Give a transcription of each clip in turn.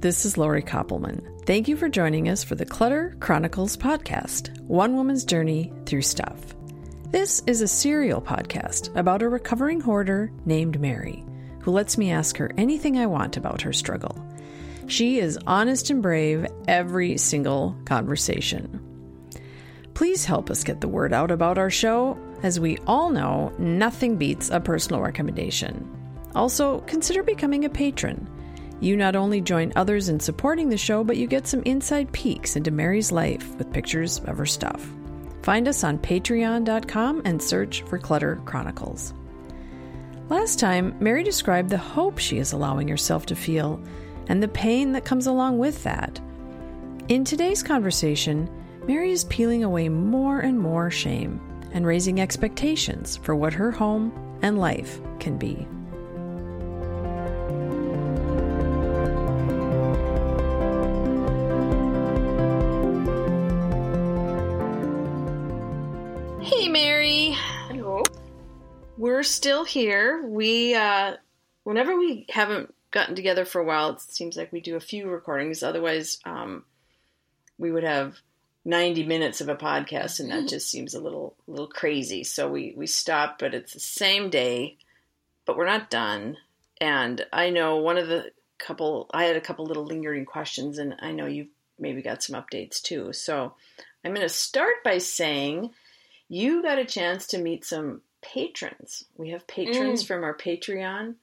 This is Lori Koppelman. Thank you for joining us for the Clutter Chronicles podcast One Woman's Journey Through Stuff. This is a serial podcast about a recovering hoarder named Mary, who lets me ask her anything I want about her struggle. She is honest and brave every single conversation. Please help us get the word out about our show. As we all know, nothing beats a personal recommendation. Also, consider becoming a patron. You not only join others in supporting the show, but you get some inside peeks into Mary's life with pictures of her stuff. Find us on patreon.com and search for Clutter Chronicles. Last time, Mary described the hope she is allowing herself to feel and the pain that comes along with that. In today's conversation, Mary is peeling away more and more shame and raising expectations for what her home and life can be. Still here. We, uh, whenever we haven't gotten together for a while, it seems like we do a few recordings. Otherwise, um, we would have 90 minutes of a podcast, and that just seems a little, little crazy. So we, we stopped, but it's the same day, but we're not done. And I know one of the couple, I had a couple little lingering questions, and I know you've maybe got some updates too. So I'm going to start by saying you got a chance to meet some patrons. We have patrons Mm. from our Patreon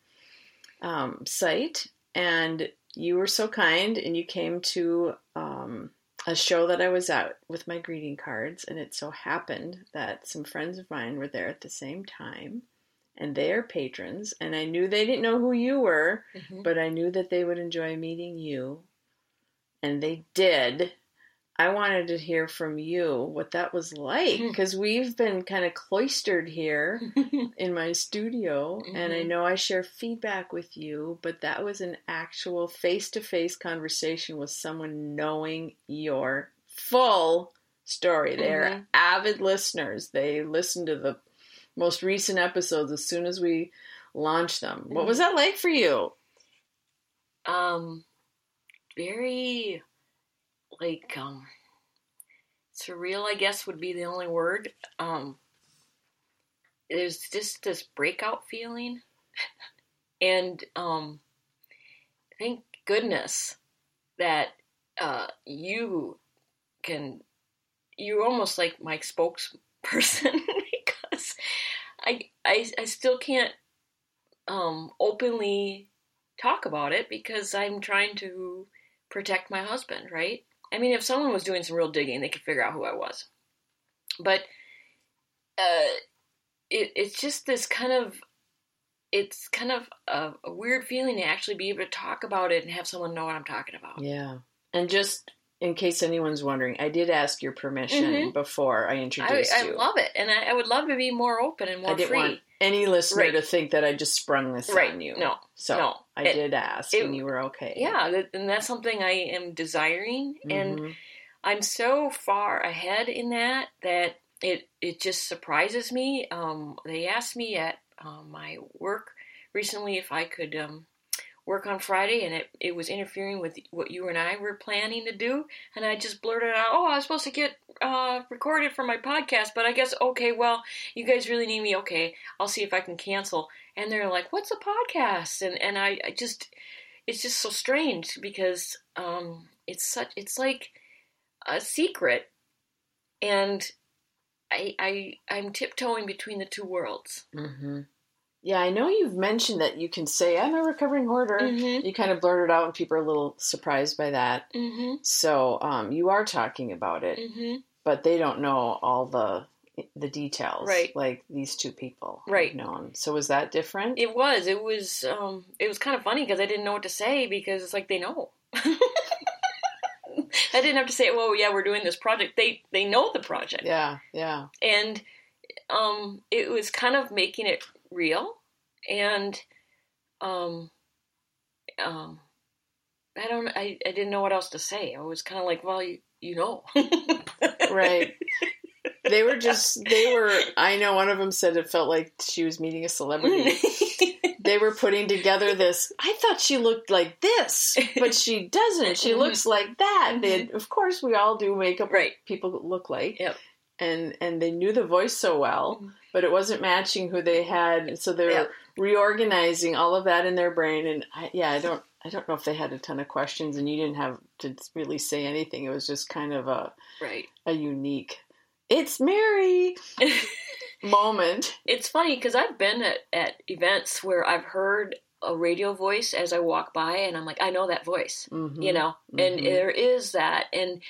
um, site, and you were so kind, and you came to um, a show that I was at with my greeting cards, and it so happened that some friends of mine were there at the same time, and they are patrons, and I knew they didn't know who you were, Mhm. but I knew that they would enjoy meeting you, and they did. I wanted to hear from you what that was like Hmm. because we've been kind of cloistered here in my studio and I Mhm. know I share feedback with you, but that was an actual face to face conversation with someone knowing your full story. They are Mhm. avid listeners. They listen to the most recent episodes as soon as we launch them. What was that like for you? um, very like um, surreal. I guess would be the only word. Um, there's just this breakout feeling, and um, thank goodness that uh, you can. You're almost like my spokesperson because I, I I still can't um, openly talk about it because I'm trying to protect my husband, right? I mean, if someone was doing some real digging, they could figure out who I was. But uh, it, it's just this kind of, it's kind of a, a weird feeling to actually be able to talk about it and have someone know what I'm talking about. Yeah. And just in case anyone's wondering, I did ask your permission Mhm. before I I, introduced I you. I love it, and I, I would love to be more open and more I didn't free. want any listener Right. to think that I just sprung this Right. on you. No. So no, I It- did ask, it- and you were okay. Yeah, and that's something I am desiring, and Mhm. I'm so far ahead in that that it it just surprises me. Um, they asked me at um, my work recently if I could um, work on Friday, and it, it was interfering with what you and I were planning to do. And I just blurted out, "Oh, I was supposed to get uh, recorded for my podcast, but I guess okay. Well, you guys really need me. Okay, I'll see if I can cancel." And they're like, "What's a podcast?" And and I, I just it's just so strange because um, it's such it's like a secret, and I I I'm tiptoeing between the two worlds. Mhm. Yeah, I know you've mentioned that you can say I'm a recovering hoarder. Mm-hmm. You kind of blurted out, and people are a little surprised by that. Mm-hmm. So um, you are talking about it, Mm-hmm. but they don't know all the the details, Right. Like these two people, Right. Known. So was that different? It was. It was. Um. It was kind of funny because I didn't know what to say because it's like they know. I didn't have to say, "Well, yeah, we're doing this project." They they know the project, yeah, yeah. and um, it was kind of making it real, and um, um, I don't. I I didn't know what else to say. I was kind of like, "Well, you you know." Right. They were just, they were, I know one of them said it felt like she was meeting a celebrity. they were putting together this. I thought she looked like this, but she doesn't. She looks like that. And of course, we all do makeup Right. people look like. Yep. And and they knew the voice so well, Mhm. But it wasn't matching who they had. And so they were Yep. reorganizing all of that in their brain. And I, yeah, I don't. I don't know if they had a ton of questions, and you didn't have to really say anything. It was just kind of a right. a unique. It's Mary moment. It's funny because I've been at, at events where I've heard a radio voice as I walk by, and I'm like, I know that voice, Mhm. you know. And Mhm. there is that, and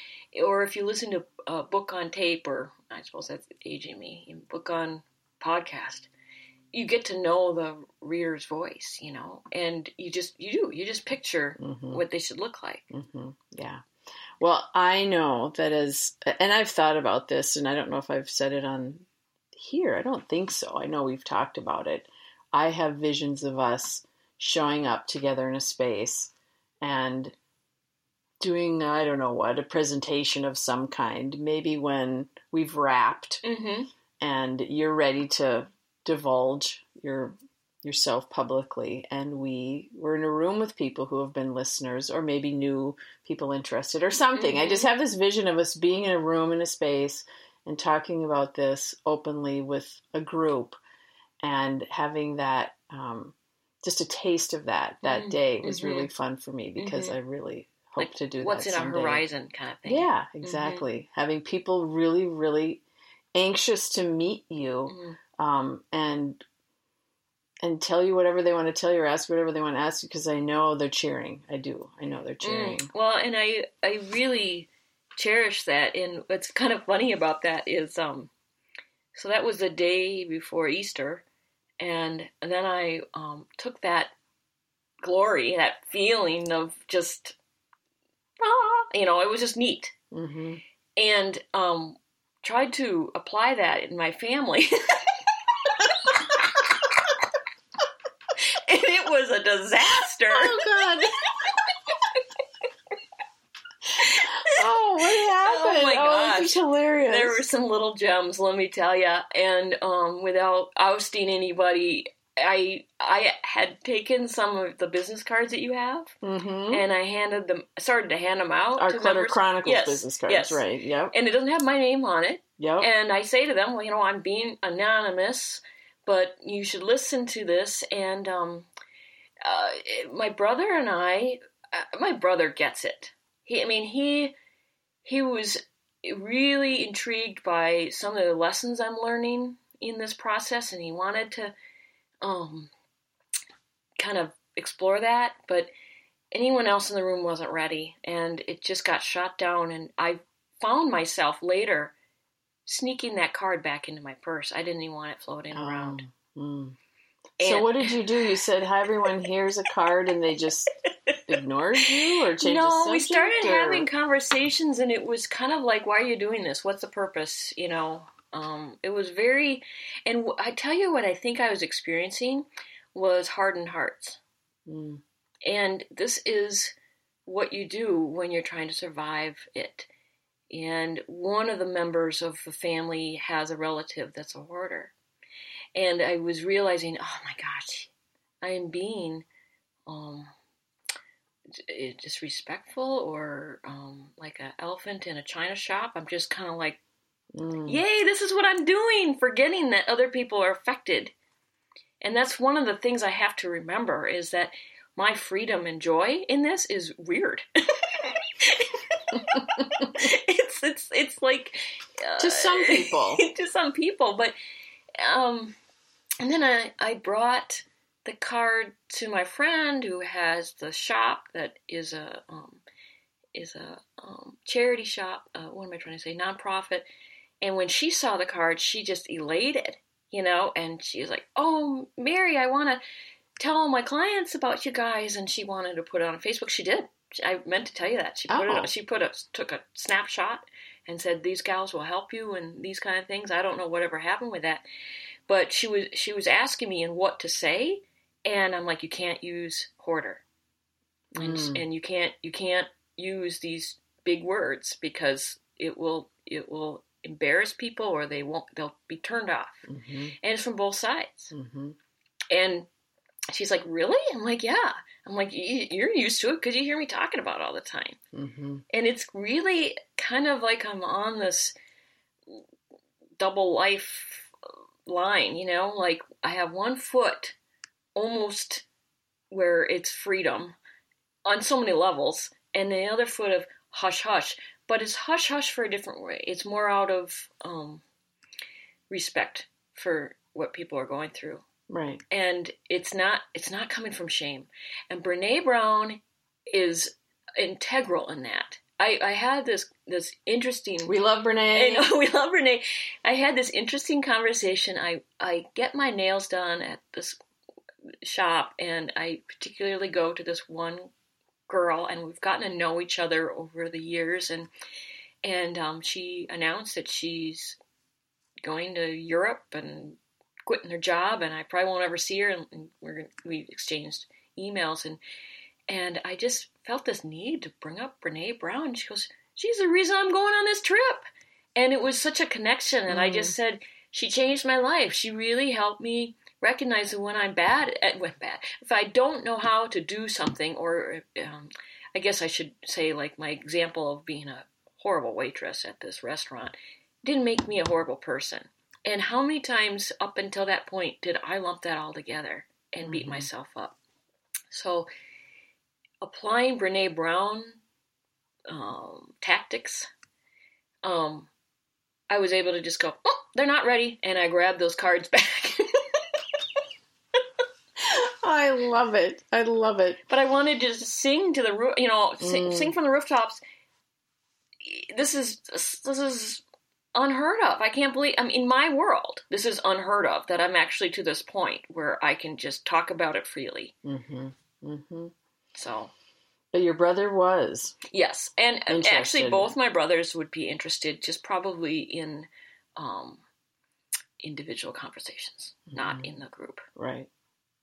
or if you listen to a book on tape, or I suppose that's aging me, book on podcast, you get to know the reader's voice, you know, and you just you do you just picture Mhm. what they should look like. hmm Yeah. Well, I know that as, and I've thought about this, and I don't know if I've said it on here. I don't think so. I know we've talked about it. I have visions of us showing up together in a space and doing, I don't know what, a presentation of some kind. Maybe when we've wrapped Mm-hmm. And you're ready to divulge your yourself publicly and we were in a room with people who have been listeners or maybe new people interested or something i Mhm. just have this vision of us being in a room in a space and talking about this openly with a group and having that um, just a taste of that that Mhm. day was Mhm. really fun for me because Mhm. i really hope Like, to do What's that in our horizon, kind of thing. Yeah, exactly. Having people really, really anxious to meet you Mhm. um, and and tell you whatever they want to tell you or ask whatever they want to ask you because I know they're cheering. I do. I know they're cheering. Mm. Well, and I I really cherish that. And what's kind of funny about that is, um, so that was the day before Easter, and then I um, took that glory, that feeling of just, ah, you know, it was just neat, hmm and um, tried to apply that in my family. and it was a disaster. Oh God. oh, what happened? Oh, my it's gosh. hilarious. There were some little gems, let me tell you. And um, without ousting anybody, I I had taken some of the business cards that you have, hmm and I handed them, started to hand them out. Our to Clutter members. Chronicles Yes, business cards, yes. right? Yep. And it doesn't have my name on it. Yep. And I say to them, well, you know, I'm being anonymous, but you should listen to this. And um, uh, my brother and I, uh, my brother gets it. He, I mean, he he was really intrigued by some of the lessons I'm learning in this process, and he wanted to um, kind of explore that, but anyone else in the room wasn't ready, and it just got shot down. And I found myself later sneaking that card back into my purse. I didn't even want it floating around. Oh, mm. So what did you do? You said, "Hi, everyone. Here's a card," and they just ignored you or changed no, we started or- having conversations, and it was kind of like, "Why are you doing this? What's the purpose?" You know, um, it was very, and w- I tell you what, I think I was experiencing was hardened hearts, Mm. and this is what you do when you're trying to survive it. And one of the members of the family has a relative that's a hoarder, and I was realizing, oh my gosh, I am being. Um, d- disrespectful or um, like an elephant in a china shop. I'm just kind of like, Mm. yay, this is what I'm doing, forgetting that other people are affected. And that's one of the things I have to remember is that my freedom and joy in this is weird. it's it's it's like uh, To some people. to some people, but um, and then I I brought the card to my friend who has the shop that is a um, is a um, charity shop. Uh, what am I trying to say? Nonprofit. And when she saw the card, she just elated, you know, and she was like, "Oh, Mary, I want to tell all my clients about you guys." And she wanted to put it on Facebook. She did. I meant to tell you that she put Oh. it. She put a took a snapshot and said, "These gals will help you," and these kind of things. I don't know whatever happened with that, but she was she was asking me and what to say, and I'm like, "You can't use hoarder." and Mm. and you can't you can't use these big words because it will it will embarrass people or they won't they'll be turned off Mhm. and it's from both sides Mhm. and she's like, really? I'm like, yeah. I'm like, you're used to it because you hear me talking about it all the time. Mm-hmm. And it's really kind of like I'm on this double life line, you know? Like I have one foot almost where it's freedom on so many levels, and the other foot of hush hush. But it's hush hush for a different way. It's more out of um, respect for what people are going through Right. and it's not it's not coming from shame and brene brown is integral in that i i had this this interesting We love I Brene. know we love Brene. I had this interesting conversation. I I get my nails done at this shop, and I particularly go to this one girl, and we've gotten to know each other over the years. And and um, she announced that she's going to Europe and quitting her job, and I probably won't ever see her. And, and we're we exchanged emails, and and I just felt this need to bring up Brene Brown. She goes, "She's the reason I'm going on this trip," and it was such a connection. And I just said, "She changed my life. She really helped me." Recognize that when I'm bad at when bad, if I don't know how to do something, or um, I guess I should say, like my example of being a horrible waitress at this restaurant, didn't make me a horrible person. And how many times up until that point did I lump that all together and beat Mhm. myself up? So, applying Brene Brown um, tactics, um, I was able to just go, oh, they're not ready. And I grabbed those cards back. I love it. I love it. but I wanted to sing to the roof, you know, sing, Mm. sing from the rooftops. This is this is unheard of. I can't believe. I mean, in my world, this is unheard of that I'm actually to this point where I can just talk about it freely. Mm-hmm. Mm-hmm. So But your brother was. yes, and actually, both my brothers would be interested, just probably in um, individual conversations, not Mhm. in the group. Right.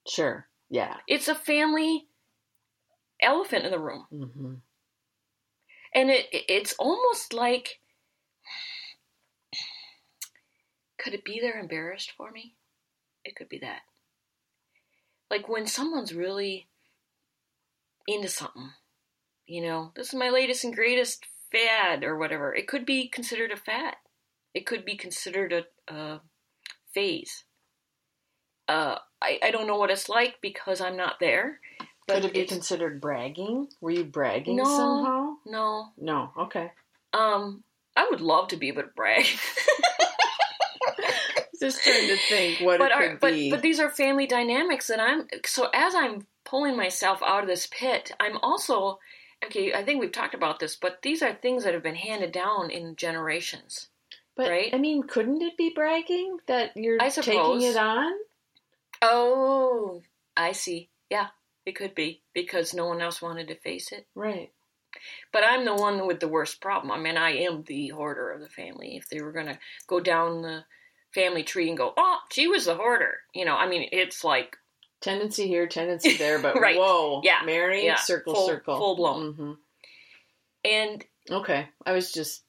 Sure. Yeah. It's a family elephant in the room. Mm-hmm. and it it- it's almost like could it be they're embarrassed for me it could be that like when someone's really into something you know this is my latest and greatest fad or whatever it could be considered a fad it could be considered a, a phase uh, I, I don't know what it's like because i'm not there but Could it be considered bragging? Were you bragging No. somehow? no No. Okay. Um, I would love to be able to brag, Just trying to think what but it are, could but be. but these are family dynamics that I'm. So as I'm pulling myself out of this pit, I'm also okay. I think we've talked about this, but these are things that have been handed down in generations. But right? I mean, couldn't it be bragging that you're I taking it on? Oh, I see. Yeah, it could be because no one else wanted to face it. Right. But I'm the one with the worst problem. I mean, I am the hoarder of the family. If they were going to go down the family tree and go, oh, she was the hoarder, you know, I mean, it's like Tendency here, tendency there, but Right. whoa, Yeah. Mary, Yeah. circle, Full- circle, full blown. hmm And Okay, I was just.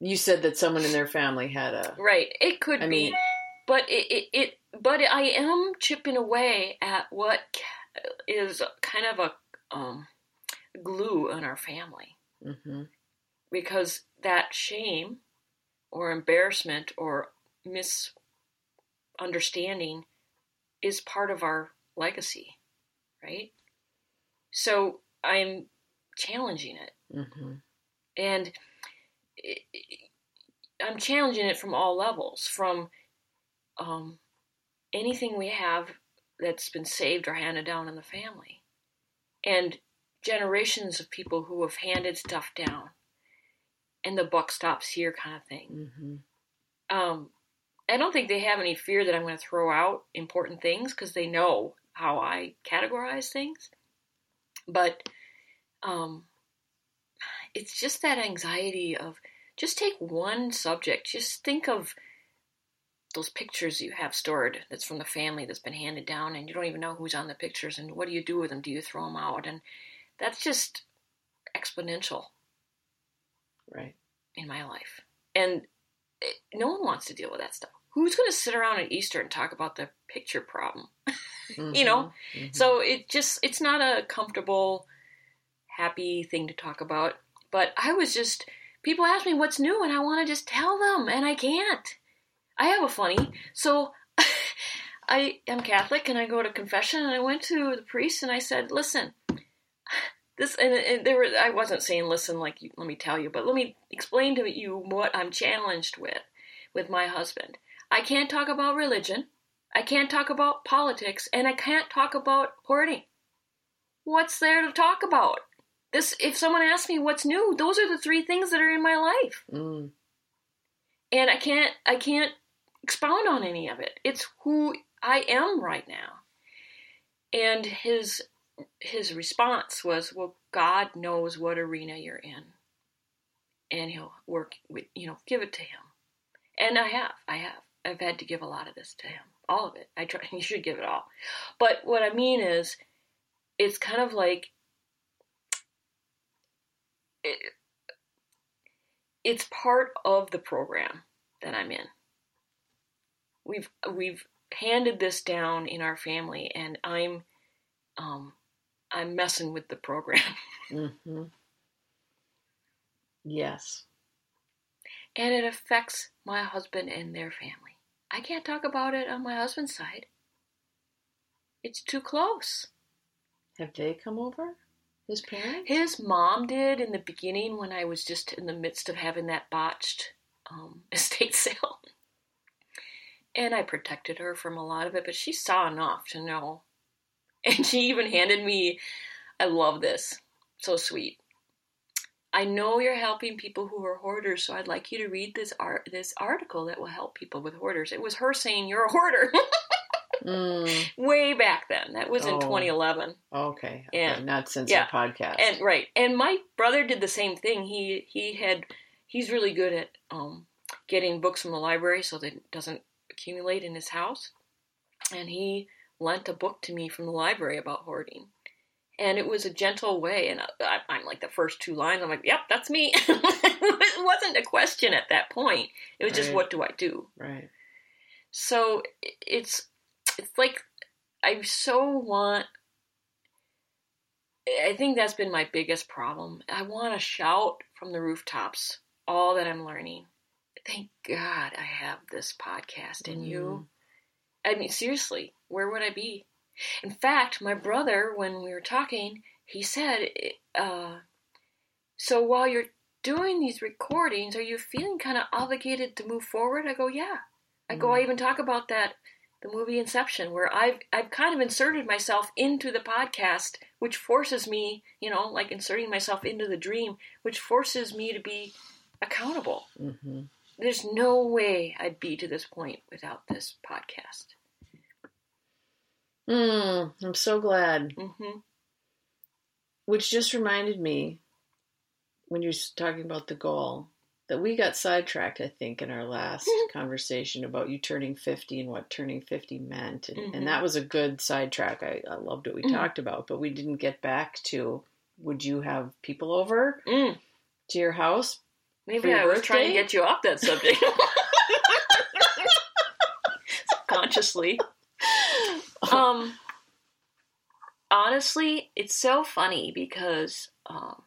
You said that someone in their family had a. right, it could I be, mean- but it, it, it, but I am chipping away at what is kind of a um, glue in our family hmm because that shame or embarrassment or misunderstanding is part of our legacy, right? So I'm challenging it. hmm and it, it- I'm challenging it from all levels, from um, anything we have that's been saved or handed down in the family, and generations of people who have handed stuff down, and the buck stops here, kind of thing. hmm Um, I don't think they have any fear that I'm going to throw out important things because they know how I categorize things. But um, it's just that anxiety of just take one subject. Just think of those pictures you have stored that's from the family that's been handed down, and you don't even know who's on the pictures, and what do you do with them? Do you throw them out? And that's just exponential Right. in my life. And it, no one wants to deal with that stuff. Who's going to sit around at Easter and talk about the picture problem? you know? Mhm. So it just, it's not a comfortable, happy thing to talk about. But I was just, people ask me what's new and I want to just tell them and I can't. I have a funny. So I am Catholic and I go to confession and I went to the priest and I said, listen, this and, and there were I wasn't saying listen like you, let me tell you, but let me explain to you what I'm challenged with with my husband. I can't talk about religion, I can't talk about politics, and I can't talk about hoarding. What's there to talk about? This if someone asks me what's new, those are the three things that are in my life. Mm. And I can't I can't expound on any of it. It's who I am right now. And his his response was, "Well, God knows what arena you're in, and He'll work with you know, give it to Him." And I have, I have, I've had to give a lot of this to Him, all of it. I try. You should give it all, but what I mean is, it's kind of like it, it's part of the program that I'm in. We've we've handed this down in our family, and I'm um, I'm messing with the program. hmm Yes. and it affects my husband and their family. I can't talk about it on my husband's side. It's too close. Have they come over? His parents? His mom did in the beginning when I was just in the midst of having that botched um, estate sale. And I protected her from a lot of it, but she saw enough to know. And she even handed me, I love this, so sweet. I know you're helping people who are hoarders, so I'd like you to read this art, this article that will help people with hoarders. It was her saying you're a hoarder Mm. way back then. That was in Oh. 2011. Okay. Yeah. Okay. Not since Yeah. our podcast. And right, and my brother did the same thing. He he had he's really good at um, getting books from the library so that it doesn't accumulate in his house. And he lent a book to me from the library about hoarding, and it was a gentle way. And I, I'm like the first two lines. I'm like, "Yep, that's me." it wasn't a question at that point. It was just, "What do I do?" right. So it's it's like I so want. I think that's been my biggest problem. I want to shout from the rooftops all that I'm learning. Thank God I have this podcast and you. I mean, seriously, where would I be? In fact, my brother, when we were talking, he said, uh, "So while you're doing these recordings, are you feeling kind of obligated to move forward?" I go, "Yeah." I go. I even talk about that the movie Inception, where I've I've kind of inserted myself into the podcast, which forces me, you know, like inserting myself into the dream, which forces me to be accountable. hmm There's no way I'd be to this point without this podcast. Mm, I'm so glad. hmm Which just reminded me, when you're talking about the goal, that we got sidetracked, I think, in our last conversation about you turning 50 and what turning 50 meant. And, Mhm. and that was a good sidetrack. I, I loved what we Mhm. talked about, but we didn't get back to would you have people over Mm. to your house? Maybe I was trying to get you off that subject. Consciously. Um, honestly, it's so funny because um,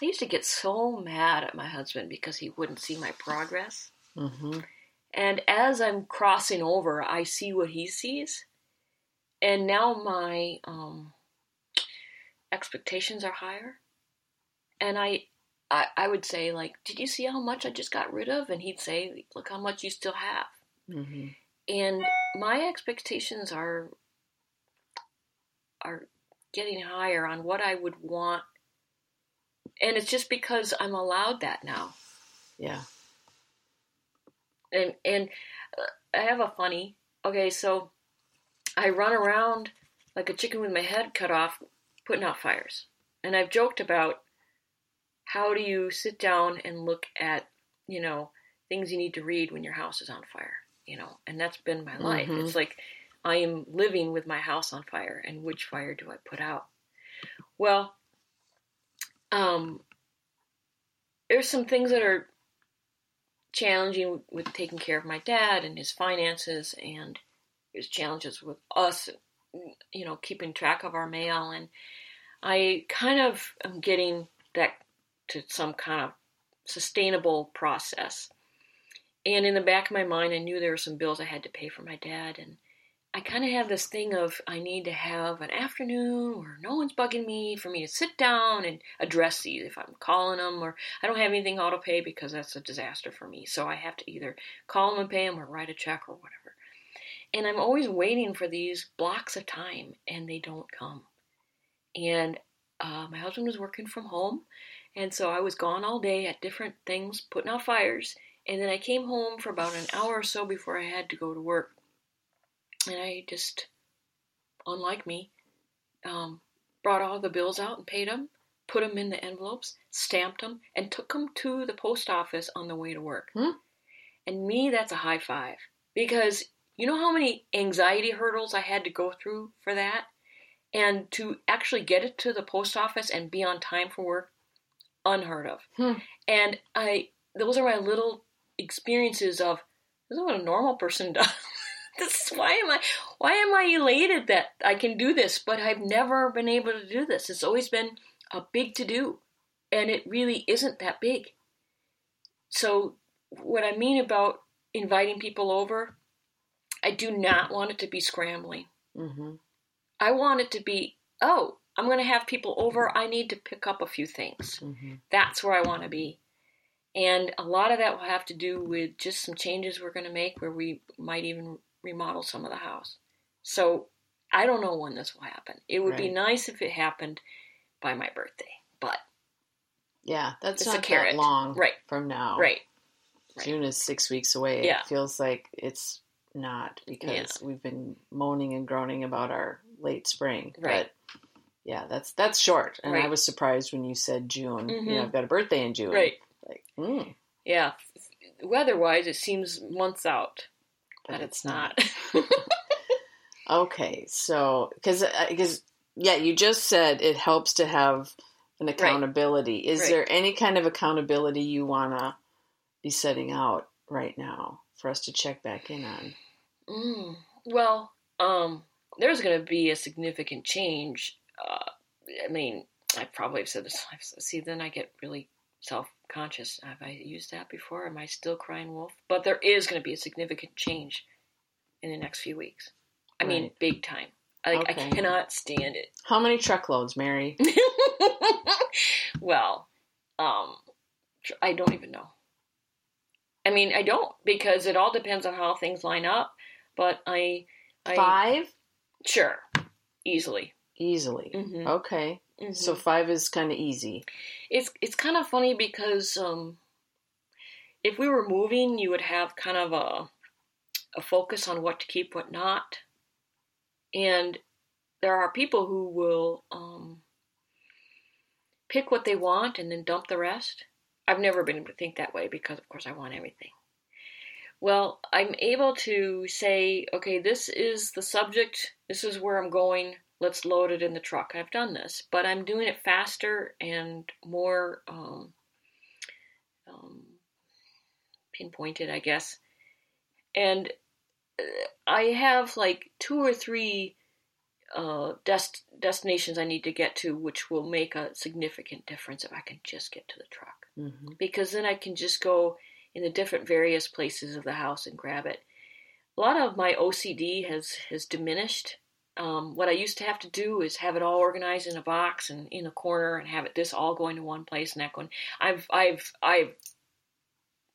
I used to get so mad at my husband because he wouldn't see my progress. Mm-hmm. And as I'm crossing over, I see what he sees. And now my um, expectations are higher. And I, I, I would say, like, did you see how much I just got rid of? And he'd say, look how much you still have. Mm-hmm. And my expectations are are getting higher on what I would want. And it's just because I'm allowed that now. Yeah. and and uh, I have a funny. Okay, so I run around like a chicken with my head cut off, putting out fires. And I've joked about how do you sit down and look at you know things you need to read when your house is on fire, you know, and that's been my life. Mhm. It's like I am living with my house on fire, and which fire do I put out? Well, um, there's some things that are challenging with taking care of my dad and his finances and his challenges with us you know, keeping track of our mail, and I kind of am getting that to some kind of sustainable process. And in the back of my mind, I knew there were some bills I had to pay for my dad, and I kind of have this thing of I need to have an afternoon where no one's bugging me for me to sit down and address these if I'm calling them or I don't have anything auto pay because that's a disaster for me. So I have to either call them and pay them or write a check or whatever. And I'm always waiting for these blocks of time and they don't come. And uh, my husband was working from home and so I was gone all day at different things, putting out fires. And then I came home for about an hour or so before I had to go to work and I just, unlike me, um, brought all the bills out and paid them, put them in the envelopes, stamped them, and took them to the post office on the way to work. Hmm? And me, that's a high five because you know how many anxiety hurdles I had to go through for that? And to actually get it to the post office and be on time for work, unheard of. Hmm. And I, those are my little experiences of this is what a normal person does. this is why am I why am I elated that I can do this, but I've never been able to do this. It's always been a big to do, and it really isn't that big. So what I mean about inviting people over, I do not want it to be scrambling. Mm-hmm. I want it to be, oh, I'm going to have people over. I need to pick up a few things. Mm-hmm. That's where I want to be. And a lot of that will have to do with just some changes we're going to make where we might even remodel some of the house. So I don't know when this will happen. It would be nice if it happened by my birthday, but Yeah, that's It's a not carrot. that long Right. from now. right, right. June is six weeks away. Yeah. It feels like it's not because we've been moaning and groaning about our late spring. Right. But yeah, that's that's short. And I was surprised when you said June. You know, Mhm. I've got a birthday in June. right. Like, mm, Yeah. Weather-wise, it seems months out, but but it's it's not. Okay, so because because yeah, you just said it helps to have an accountability. Is Right. there any kind of accountability you wanna be setting out right now for us to check back in on? Mm. Well, um, there's going to be a significant change. I mean, I probably have said this. See, then I get really self-conscious. Have I used that before? Am I still crying wolf? But there is going to be a significant change in the next few weeks. I mean, big time. I, I cannot stand it. How many truckloads, Mary? well, um, I don't even know. I mean, I don't because it all depends on how things line up. But I, I Five sure, easily. Easily. Mhm. Okay, Mhm. so five is kind of easy. it's it's kind of funny because um, if we were moving, you would have kind of a a focus on what to keep, what not, and there are people who will um, pick what they want and then dump the rest. I've never been able to think that way because, of course, I want everything. Well, I'm able to say, okay, this is the subject, this is where I'm going, let's load it in the truck. I've done this, but I'm doing it faster and more um, um, pinpointed, I guess. And uh, I have like two or three uh, dest- destinations I need to get to, which will make a significant difference if I can just get to the truck hmm because then I can just go in the different various places of the house and grab it. A lot of my OCD has has diminished. Um, what I used to have to do is have it all organized in a box and in a corner and have it this all going to one place and that going. I've I've I've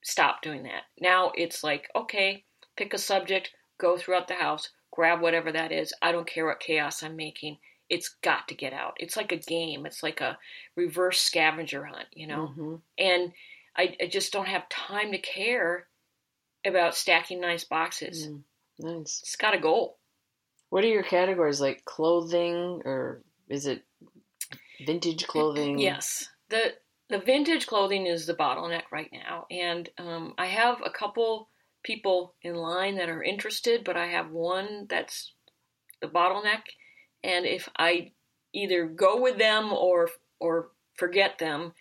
stopped doing that. Now it's like okay, pick a subject, go throughout the house, grab whatever that is. I don't care what chaos I'm making. It's got to get out. It's like a game. It's like a reverse scavenger hunt, you know hmm and I, I just don't have time to care about stacking nice boxes. Mm, nice. It's got to go. What are your categories like clothing or is it vintage clothing? Yes, the the vintage clothing is the bottleneck right now, and um, I have a couple people in line that are interested, but I have one that's the bottleneck, and if I either go with them or or forget them,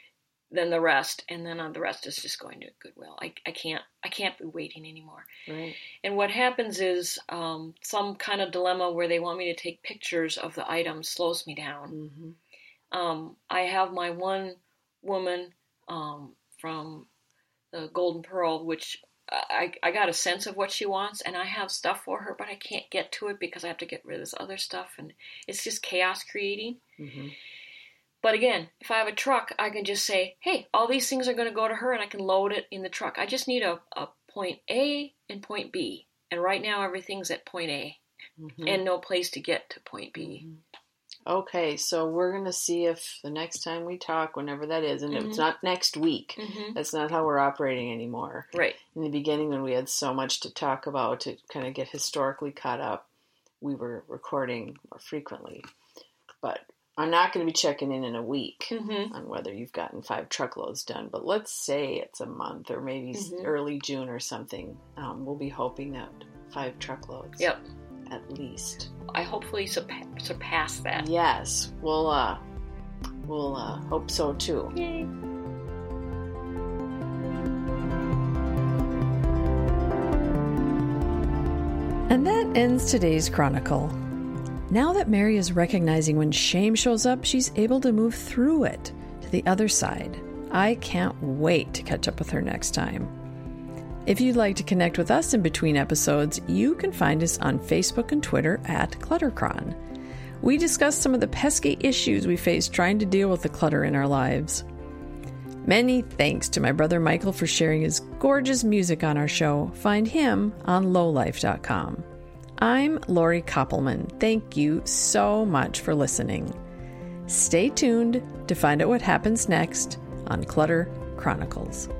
than the rest, and then uh, the rest is just going to Goodwill. I, I can't I can't be waiting anymore. Right. And what happens is um, some kind of dilemma where they want me to take pictures of the items slows me down. Mm-hmm. Um, I have my one woman um, from the Golden Pearl, which I, I got a sense of what she wants, and I have stuff for her, but I can't get to it because I have to get rid of this other stuff, and it's just chaos creating. Mm-hmm. But again, if I have a truck, I can just say, hey, all these things are going to go to her, and I can load it in the truck. I just need a, a point A and point B. And right now, everything's at point A Mm-hmm. and no place to get to point B. Okay, so we're gonna see if the next time we talk, whenever that is, and if it's not next week. hmm That's not how we're operating anymore. Right. In the beginning, when we had so much to talk about to kind of get historically caught up, we were recording more frequently. But I'm not going to be checking in in a week hmm on whether you've gotten five truckloads done. But let's say it's a month or maybe s Mhm. early June or something. Um, we'll be hoping that five truckloads. Yep. At least. I hopefully surpa- surpass that. Yes, we'll uh, we'll uh, hope so too. Yay. And that ends today's chronicle. Now that Mary is recognizing when shame shows up, she's able to move through it to the other side. I can't wait to catch up with her next time. If you'd like to connect with us in between episodes, you can find us on Facebook and Twitter at Cluttercron. We discuss some of the pesky issues we face trying to deal with the clutter in our lives. Many thanks to my brother Michael for sharing his gorgeous music on our show. Find him on lowlife.com. I'm Lori Koppelman. Thank you so much for listening. Stay tuned to find out what happens next on Clutter Chronicles.